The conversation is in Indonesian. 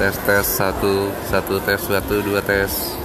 tes tes satu satu tes satu dua tes.